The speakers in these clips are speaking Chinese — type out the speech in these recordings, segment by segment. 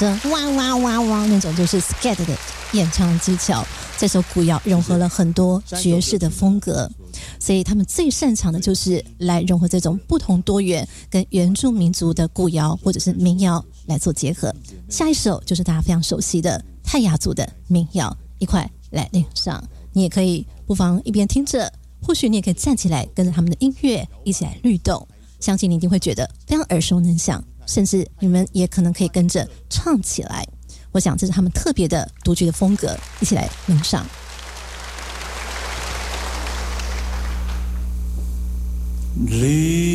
声，哇哇哇哇那种，就是 Skate 的演唱技巧。这首古谣融合了很多爵士的风格，所以他们最擅长的就是来融合这种不同多元跟原住民族的古谣或者是民谣来做结合。下一首就是大家非常熟悉的泰雅族的民谣，一块来领上。你也可以不妨一边听着，或许你也可以站起来跟着他们的音乐一起来律动。相信你一定会觉得非常耳熟能详，甚至你们也可能可以跟着唱起来。我想这是他们特别的、独具的风格，一起来欣赏。saudara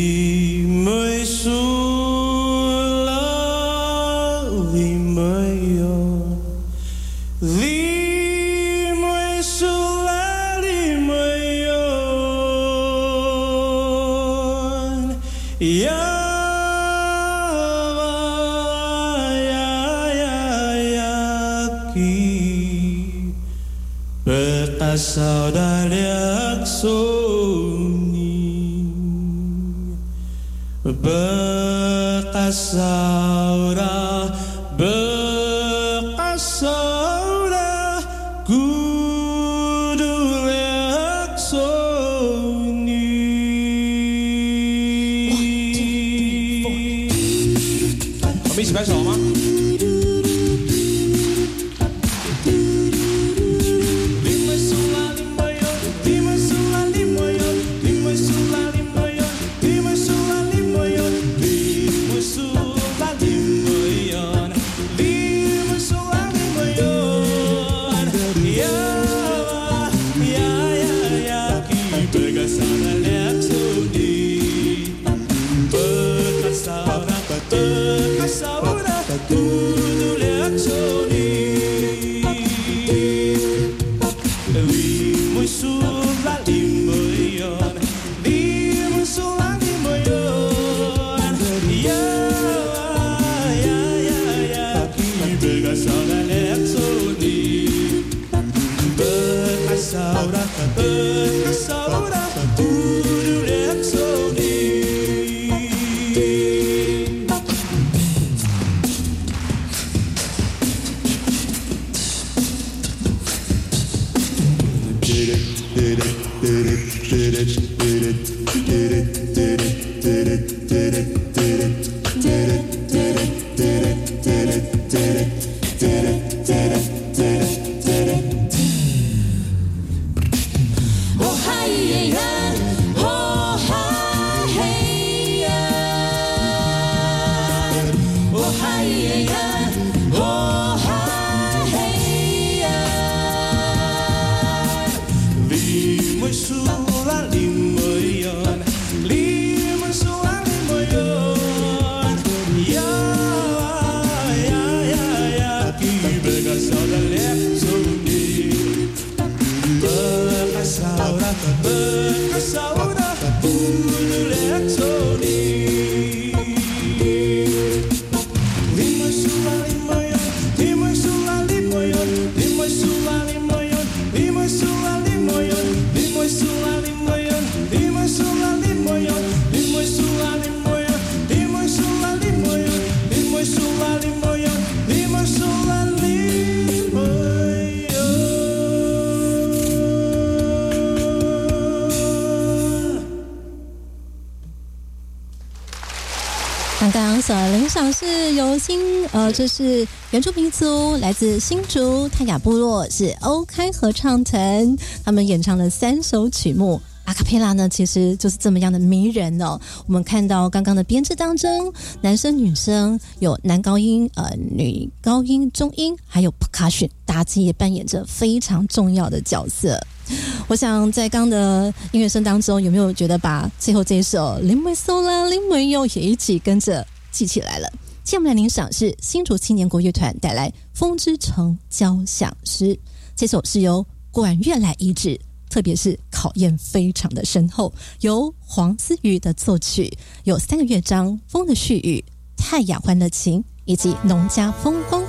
领这是原住民族来自新竹泰雅部落，是欧开合唱团，他们演唱了三首曲目。阿卡贝拉呢，其实就是这么样的迷人哦。我们看到刚刚的编制当中，男生女生有男高音、呃女高音、中音，还有卡逊打击也扮演着非常重要的角色。我想在刚的音乐声当中，有没有觉得把最后这一首《林美苏啦林美佑》也一起跟着？记起来了。接下来领赏是新竹青年国乐团带来《风之城交响诗》，这首是由管乐来移植，特别是考验非常的深厚。由黄思瑜的作曲，有三个乐章：风的絮语、太阳欢乐情以及农家风光。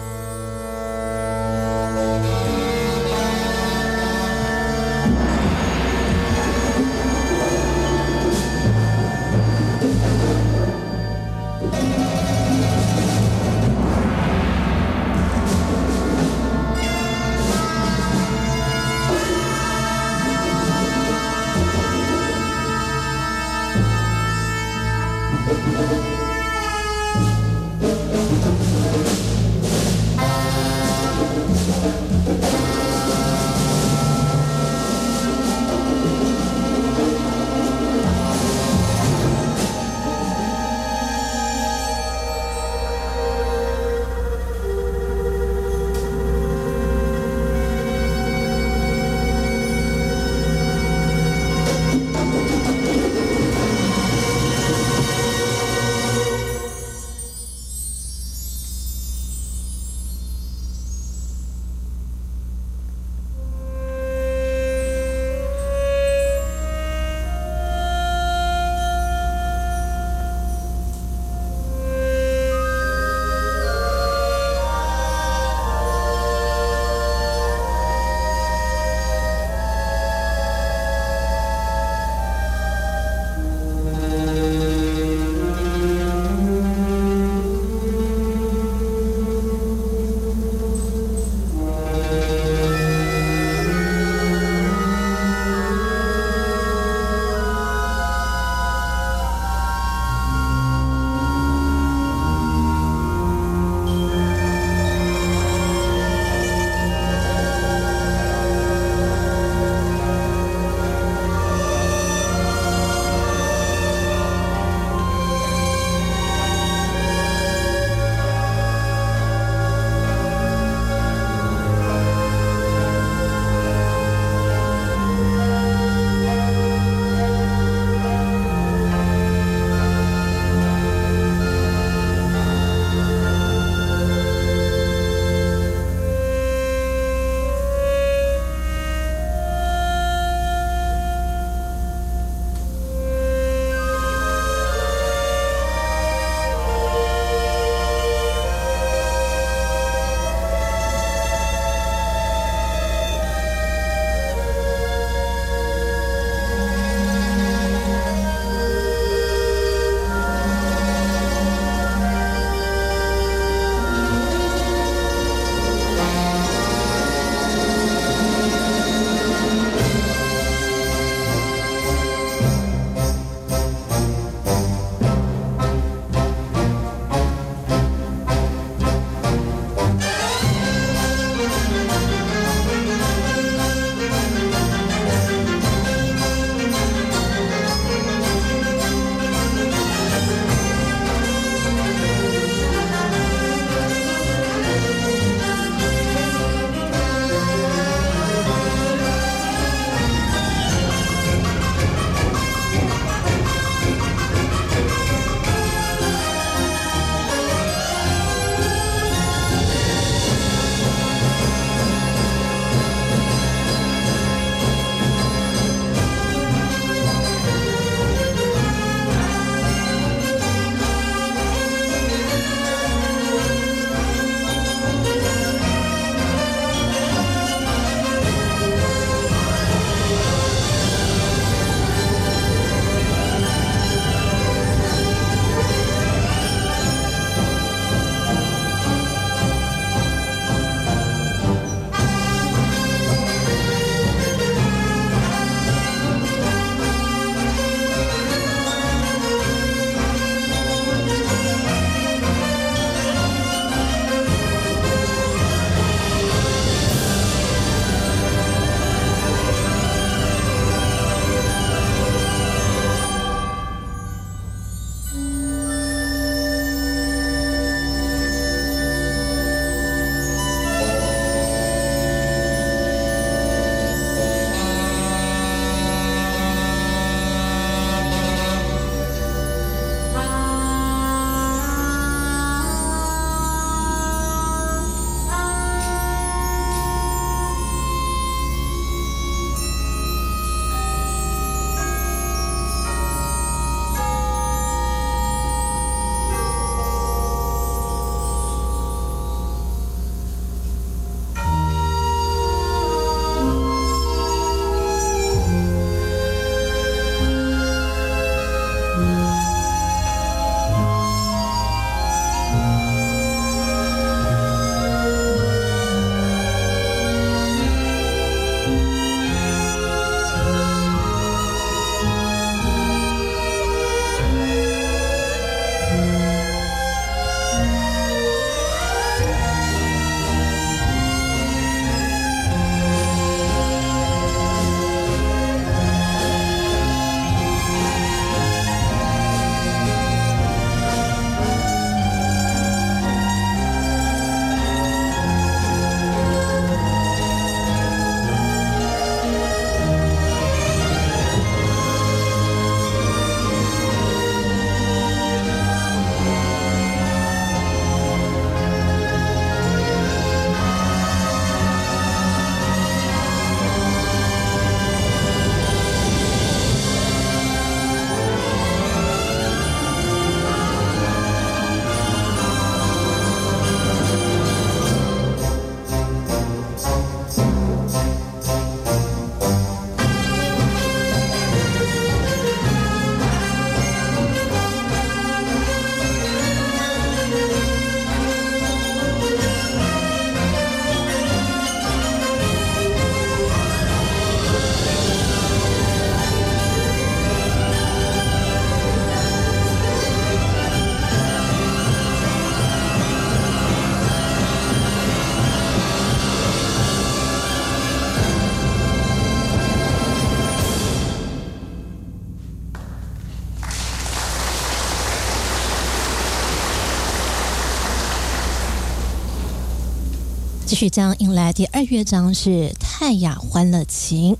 曲将迎来第二乐章是泰雅欢乐情。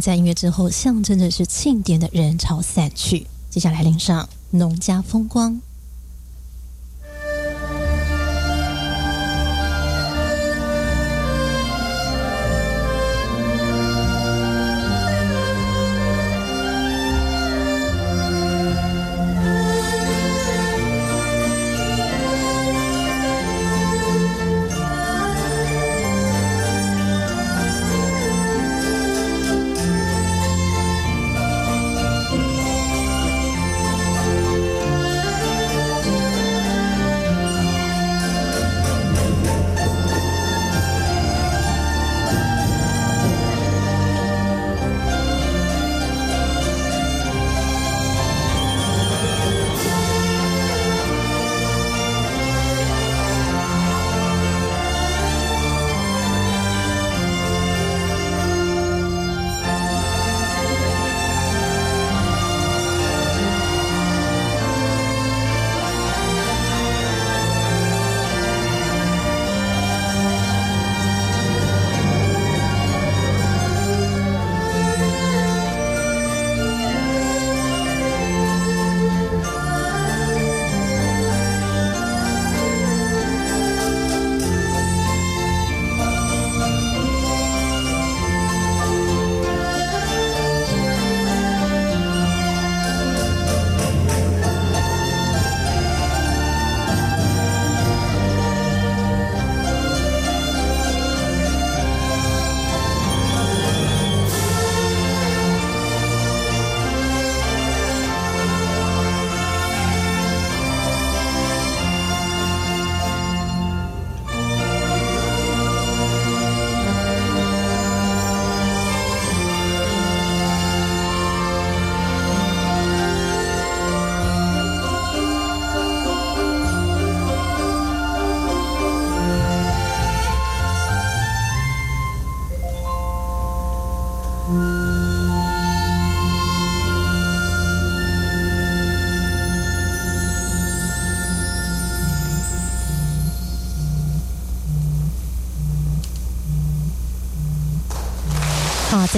在音乐之后，象征着是庆典的人潮散去。接下来，领上农家风光。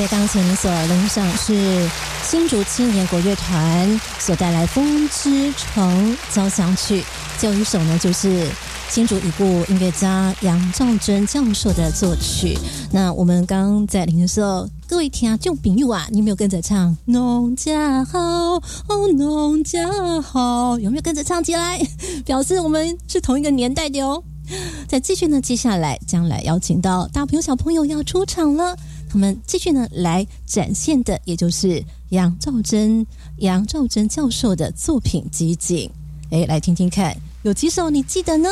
在刚才你所聆赏是新竹青年国乐团所带来《风之城》交响曲，最后一首呢就是新竹已故音乐家杨兆珍教授的作曲。那我们刚在聆的时候，各位听啊，就比喻啊，你有没有跟着唱？农家好，哦，农家好，有没有跟着唱起来？表示我们是同一个年代的哦。再继续呢，接下来将来邀请到大朋友小朋友要出场了。他们继续呢来展现的，也就是杨兆珍、杨兆珍教授的作品集锦。哎，来听听看，有几首你记得呢？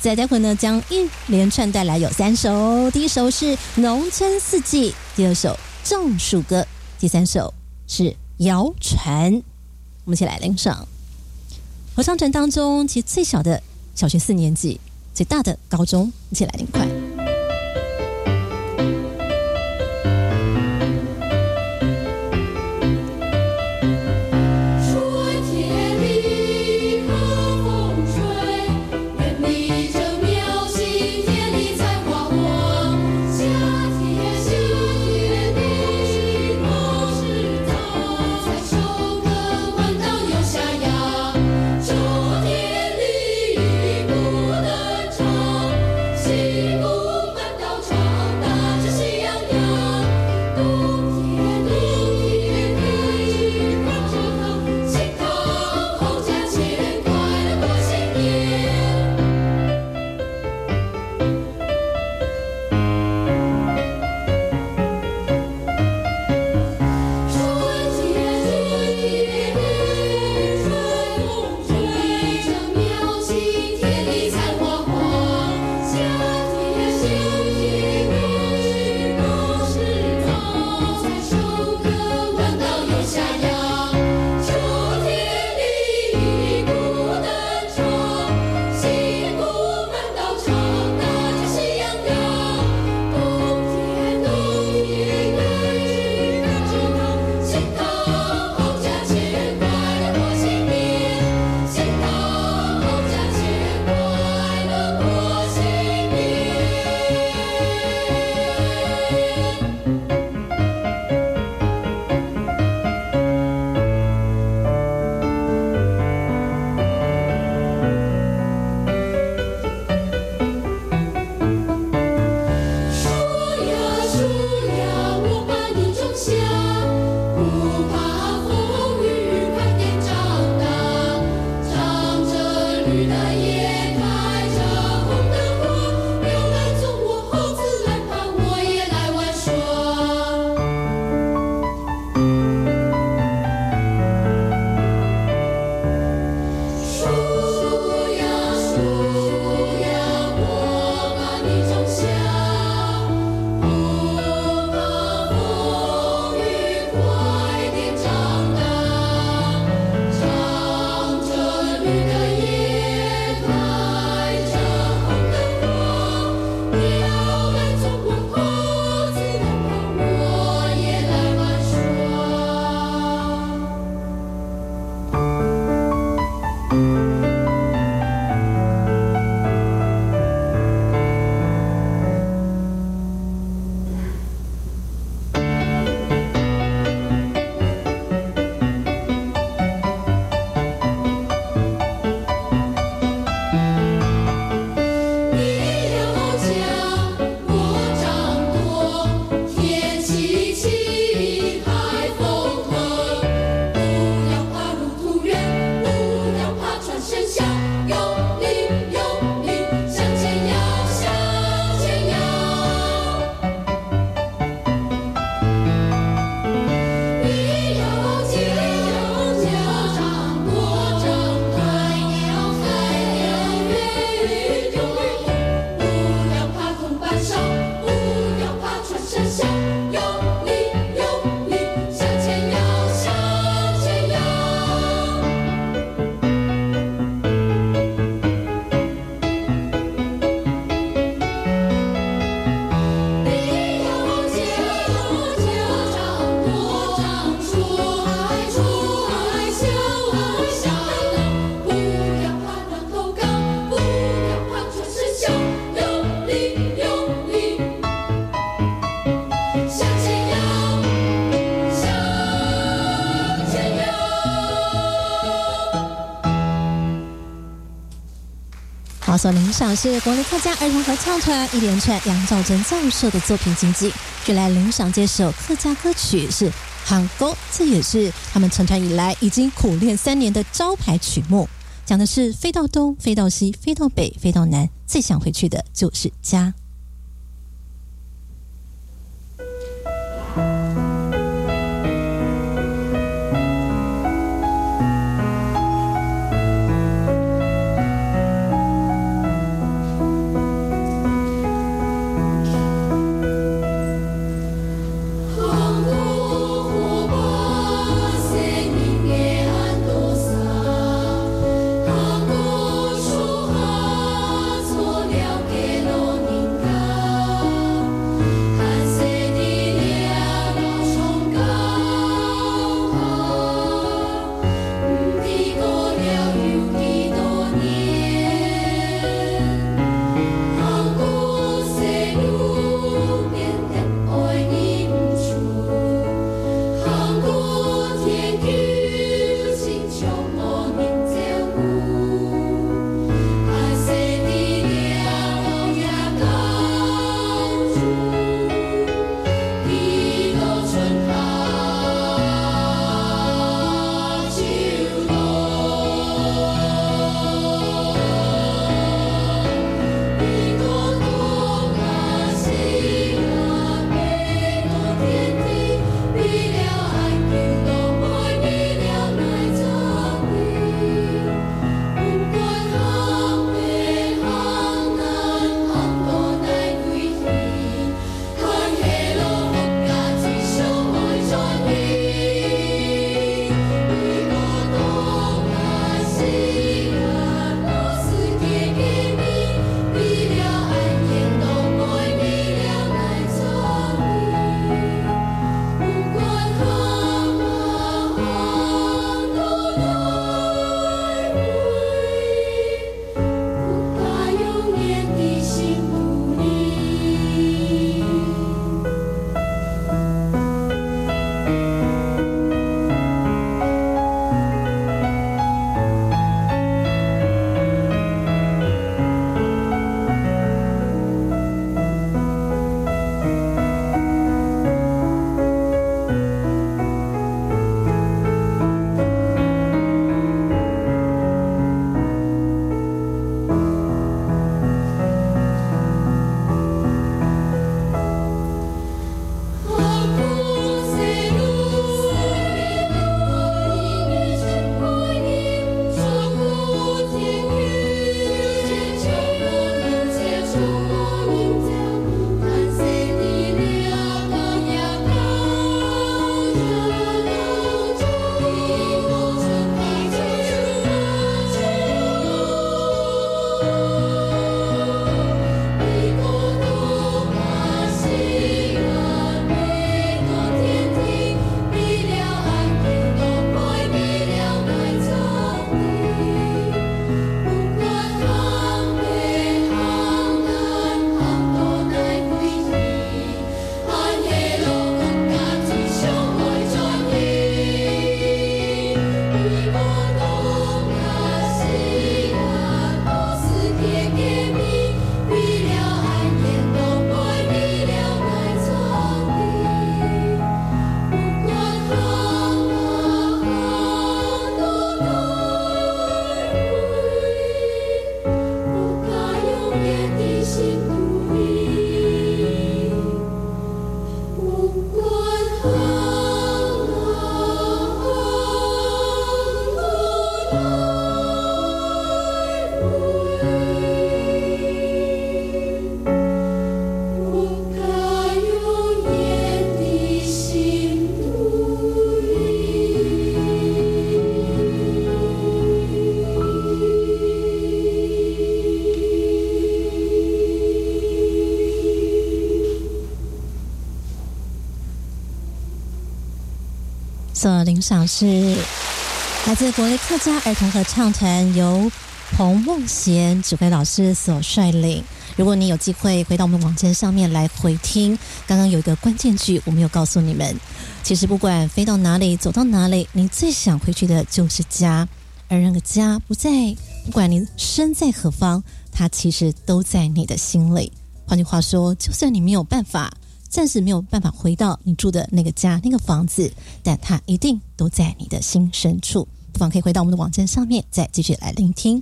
在待会呢，将一连串带来有三首。第一首是《农村四季》，第二首《种树歌》，第三首是《谣传》。我们一起来领赏。合唱团当中，其实最小的小学四年级，最大的高中，一起来领快。所领赏是国内客家儿童合唱团一连串杨兆珍教授的作品经济，就来领赏这首客家歌曲是《杭沟》，这也是他们成团以来已经苦练三年的招牌曲目，讲的是飞到东，飞到西，飞到北，飞到南，最想回去的就是家。所领赏是来自国内客家儿童合唱团，由彭梦贤指挥老师所率领。如果你有机会回到我们网站上面来回听，刚刚有一个关键句，我没有告诉你们。其实不管飞到哪里，走到哪里，你最想回去的就是家，而那个家不在不管你身在何方，它其实都在你的心里。换句话说，就算你没有办法，暂时没有办法回到你住的那个家、那个房子，但它一定都在你的心深处。不妨可以回到我们的网站上面，再继续来聆听。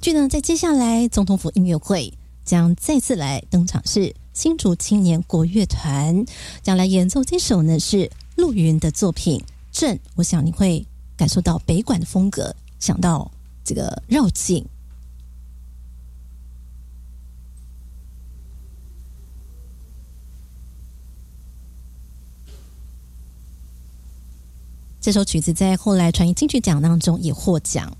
据呢，在接下来总统府音乐会将再次来登场，是新竹青年国乐团将来演奏这首呢是陆云的作品《正》，我想你会感受到北管的风格，想到这个绕境。这首曲子在后来传音金曲奖当中也获奖。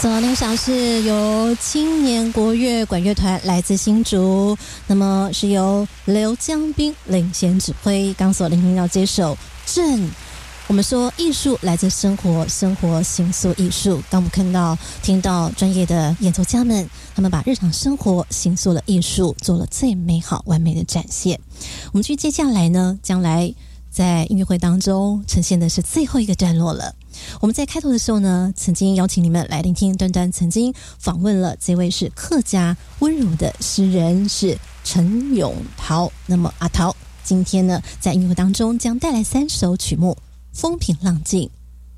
所领赏是由青年国乐管乐团来自新竹，那么是由刘江斌领衔指挥。刚所聆听到这首正，我们说艺术来自生活，生活形塑艺术。当我们看到、听到专业的演奏家们，他们把日常生活形塑了艺术，做了最美好、完美的展现。我们去接下来呢，将来在音乐会当中呈现的是最后一个段落了。我们在开头的时候呢，曾经邀请你们来聆听端端曾经访问了这位是客家温柔的诗人，是陈永桃。那么阿桃今天呢，在音乐当中将带来三首曲目：风平浪静、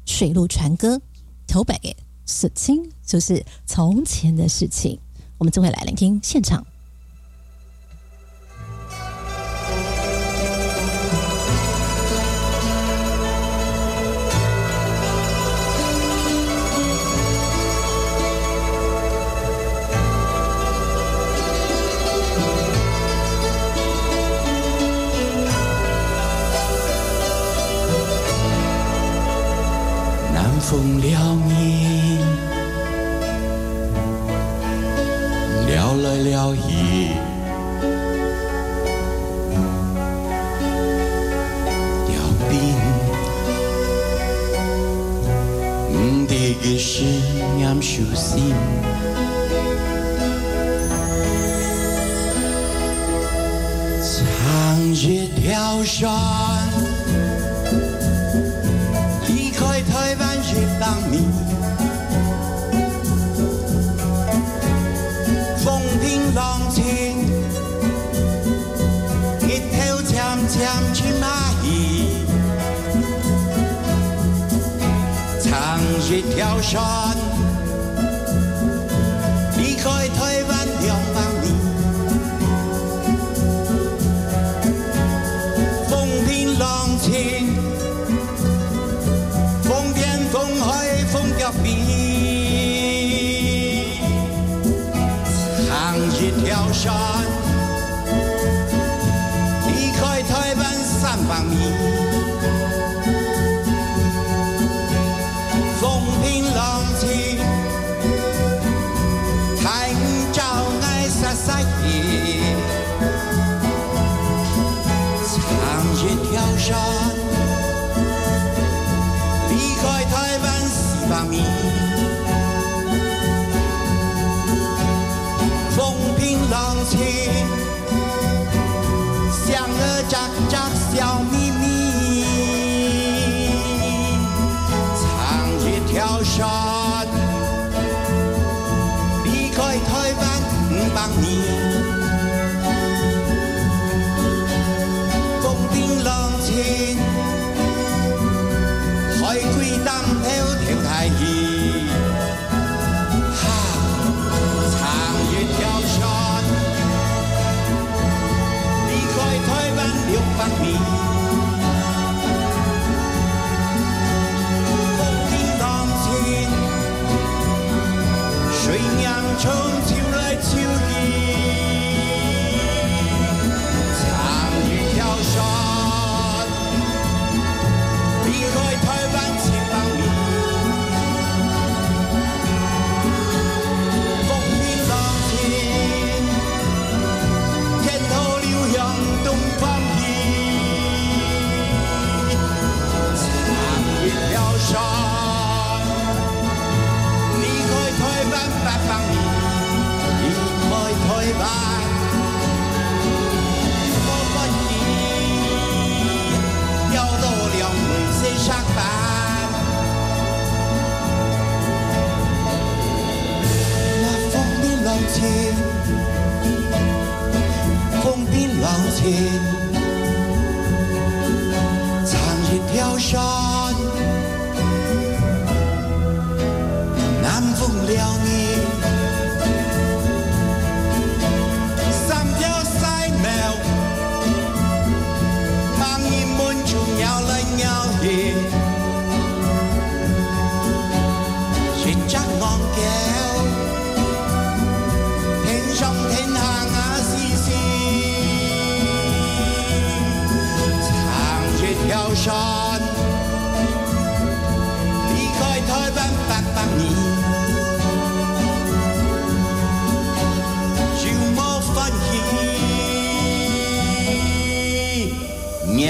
水陆船歌、头白给死青，就是从前的事情。我们就会来聆听现场。风了年，了来了去，了冰，唔得嘅是念手心，长夜条山。风平浪静，一头长长去蚂蚁，长一条山。山，六百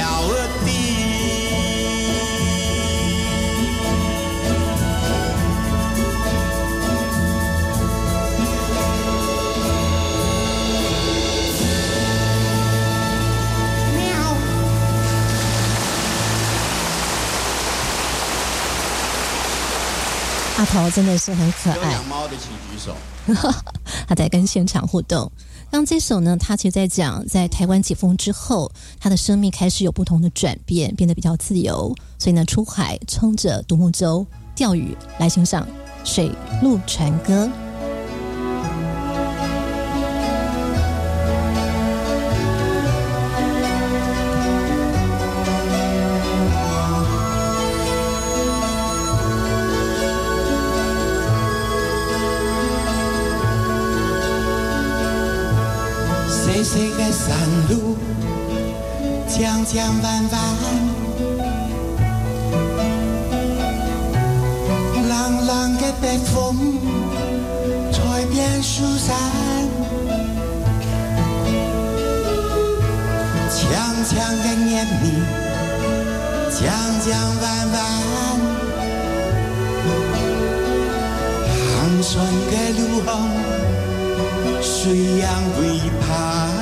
鸟儿的。喵。阿头真的是很可爱有养，猫的请举手。他在跟现场互动。刚这首呢，他其实在讲，在台湾解封之后，他的生命开始有不同的转变，变得比较自由，所以呢，出海撑着独木舟钓鱼来欣赏水陆船歌。山路，江江弯弯，朗朗的北风吹遍树山，强强的念你，江江弯弯，寒酸的路。水扬微盘。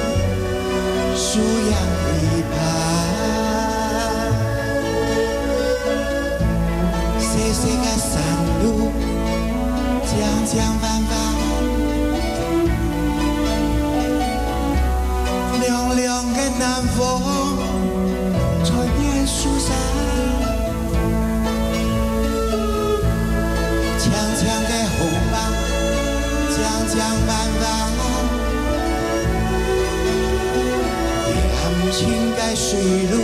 江江弯弯，凉凉的南风吹遍树山，强强的湖畔，江江弯弯，两情的水路，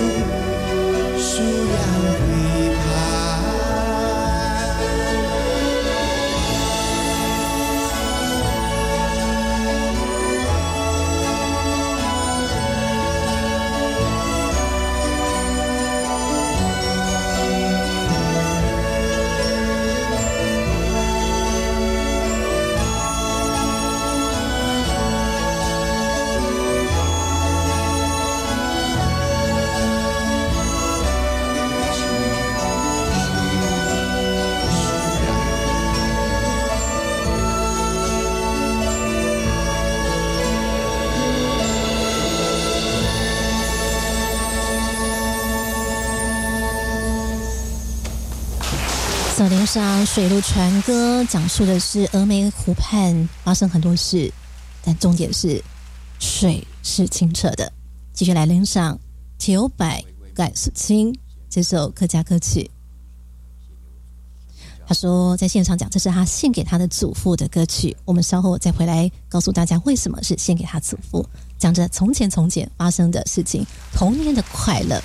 锁定上水路船歌，讲述的是峨眉湖畔发生很多事，但重点是水是清澈的。继续来领赏《九百感素清》这首客家歌曲。他说在现场讲，这是他献给他的祖父的歌曲。我们稍后再回来告诉大家为什么是献给他祖父。讲着从前从前发生的事情，童年的快乐。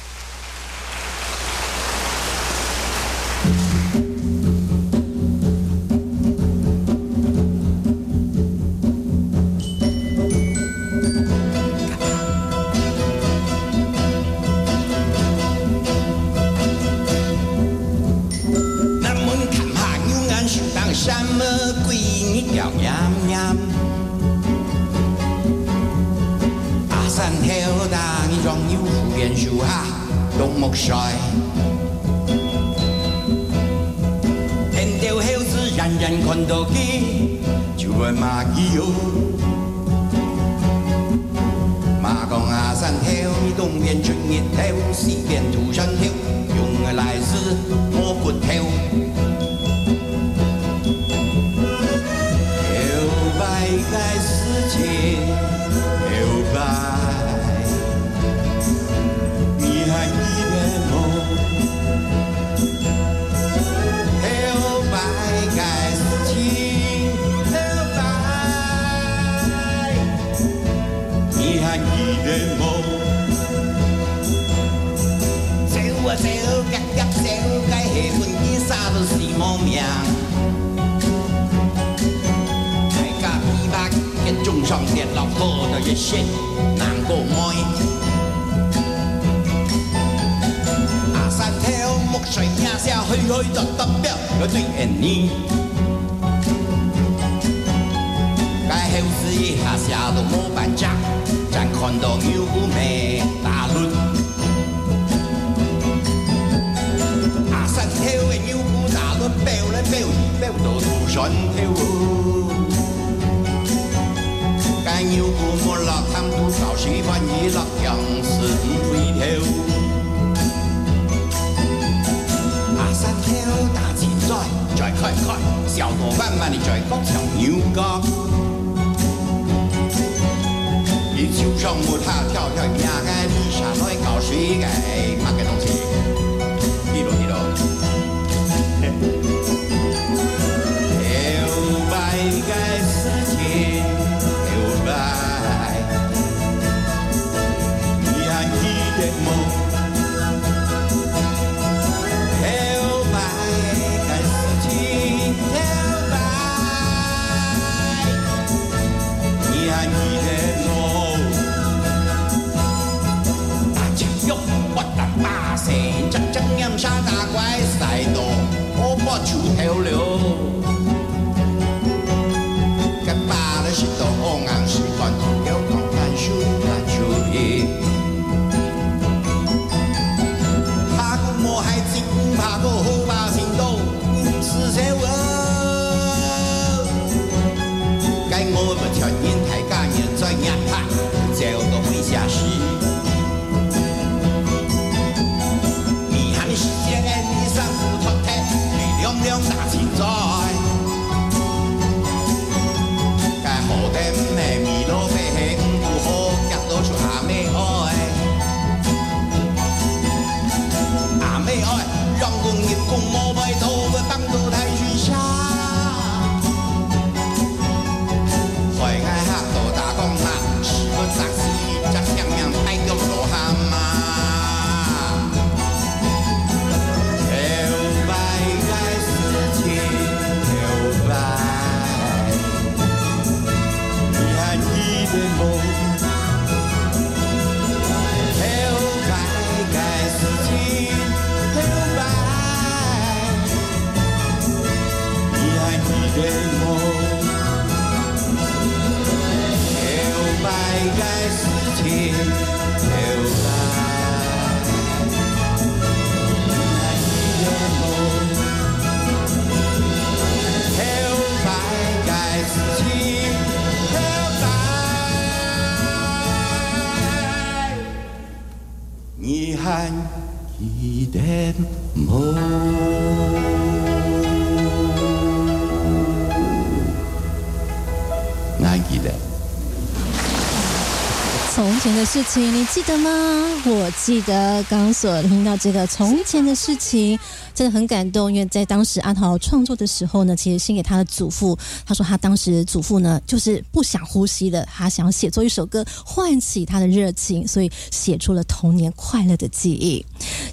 啊笑，吉吉笑，雞氣半煙沙到是我命。大家依巴一中上跌落多到一些難過愛。阿山挑木水聽聲虛虛突突表，有對眼你。該後世下下到冇辦法，但看到有美大論。背来背去，背到土山跳。该牛哥莫落汤，拄搞水花，只落江是唔会跳。阿三跳，大起拽，拽开开，小驼慢慢的拽过小牛哥。因手上无下跳跳，行街路上来搞水个，乜嘅东西？头流。ninety 从前的事情你记得吗？我记得刚所听到这个从前的事情。真的很感动，因为在当时阿桃创作的时候呢，其实献给他的祖父。他说他当时祖父呢，就是不想呼吸了，他想要写作一首歌，唤起他的热情，所以写出了童年快乐的记忆。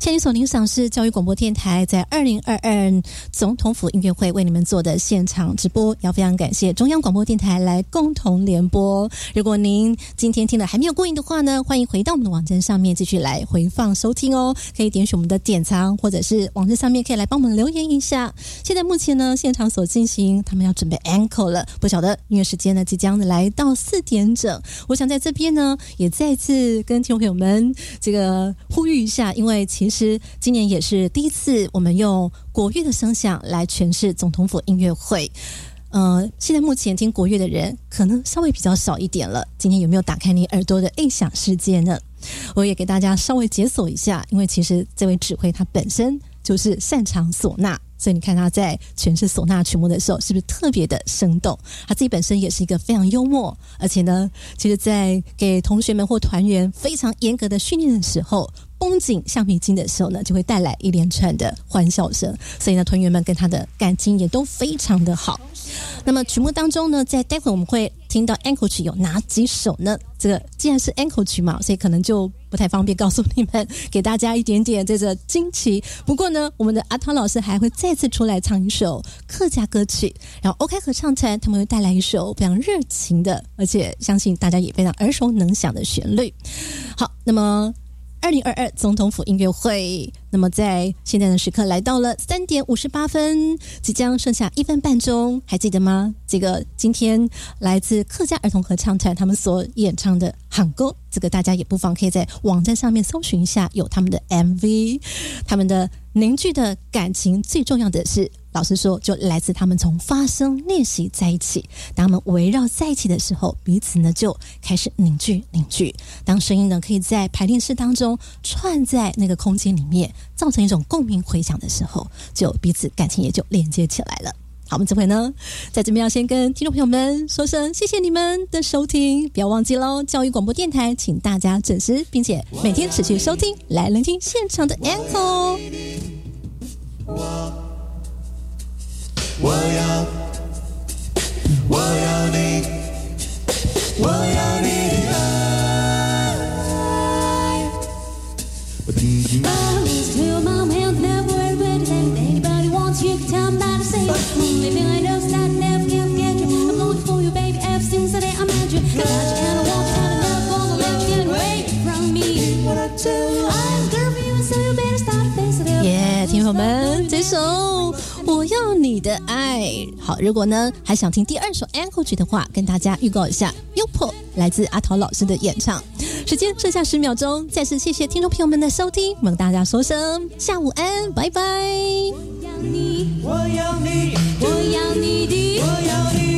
现在所您赏是教育广播电台在二零二二总统府音乐会为你们做的现场直播，要非常感谢中央广播电台来共同联播。如果您今天听了还没有过瘾的话呢，欢迎回到我们的网站上面继续来回放收听哦，可以点选我们的典藏或者是网站上。面可以来帮我们留言一下。现在目前呢，现场所进行，他们要准备 ankle 了。不晓得音乐时间呢，即将来到四点整。我想在这边呢，也再次跟听众朋友们这个呼吁一下，因为其实今年也是第一次，我们用国乐的声响来诠释总统府音乐会。呃，现在目前听国乐的人可能稍微比较少一点了。今天有没有打开你耳朵的印响世界呢？我也给大家稍微解锁一下，因为其实这位指挥他本身。就是擅长唢呐，所以你看他在诠释唢呐曲目的时候，是不是特别的生动？他自己本身也是一个非常幽默，而且呢，其实，在给同学们或团员非常严格的训练的时候，绷紧橡皮筋的时候呢，就会带来一连串的欢笑声。所以呢，团员们跟他的感情也都非常的好。那么曲目当中呢，在待会我们会听到 ankle 曲有哪几首呢？这个既然是 ankle 曲嘛，所以可能就不太方便告诉你们，给大家一点点这个惊奇。不过呢，我们的阿汤老师还会再次出来唱一首客家歌曲，然后 OK 合唱团他们会带来一首非常热情的，而且相信大家也非常耳熟能详的旋律。好，那么。二零二二总统府音乐会，那么在现在的时刻来到了三点五十八分，即将剩下一分半钟，还记得吗？这个今天来自客家儿童合唱团他们所演唱的《喊歌》，这个大家也不妨可以在网站上面搜寻一下，有他们的 MV，他们的凝聚的感情，最重要的是。老实说，就来自他们从发声练习在一起。当他们围绕在一起的时候，彼此呢就开始凝聚凝聚。当声音呢可以在排练室当中串在那个空间里面，造成一种共鸣回响的时候，就彼此感情也就连接起来了。好，我们这回呢，在这边要先跟听众朋友们说声谢谢你们的收听，不要忘记喽！教育广播电台，请大家准时并且每天持续收听，来聆听现场的 echo。我要，我要你，我要你的爱。Bottles to my mouth, never ready. Anybody wants you, tell me to say. Only thing I know is that I never can forget you. I'm looking for you, baby. Ever since the day I met you, I got you and I won't have enough for the let you get away from me. What I do, I'm good for you, so you better stop facing it. Yeah，听友们，这首。 我要你的爱好，如果呢还想听第二首 Ankle 曲的话，跟大家预告一下，Upo 来自阿桃老师的演唱。时间剩下十秒钟，再次谢谢听众朋友们的收听，我们大家说声下午安，拜拜。我要你，我要你，我要你的，我要你。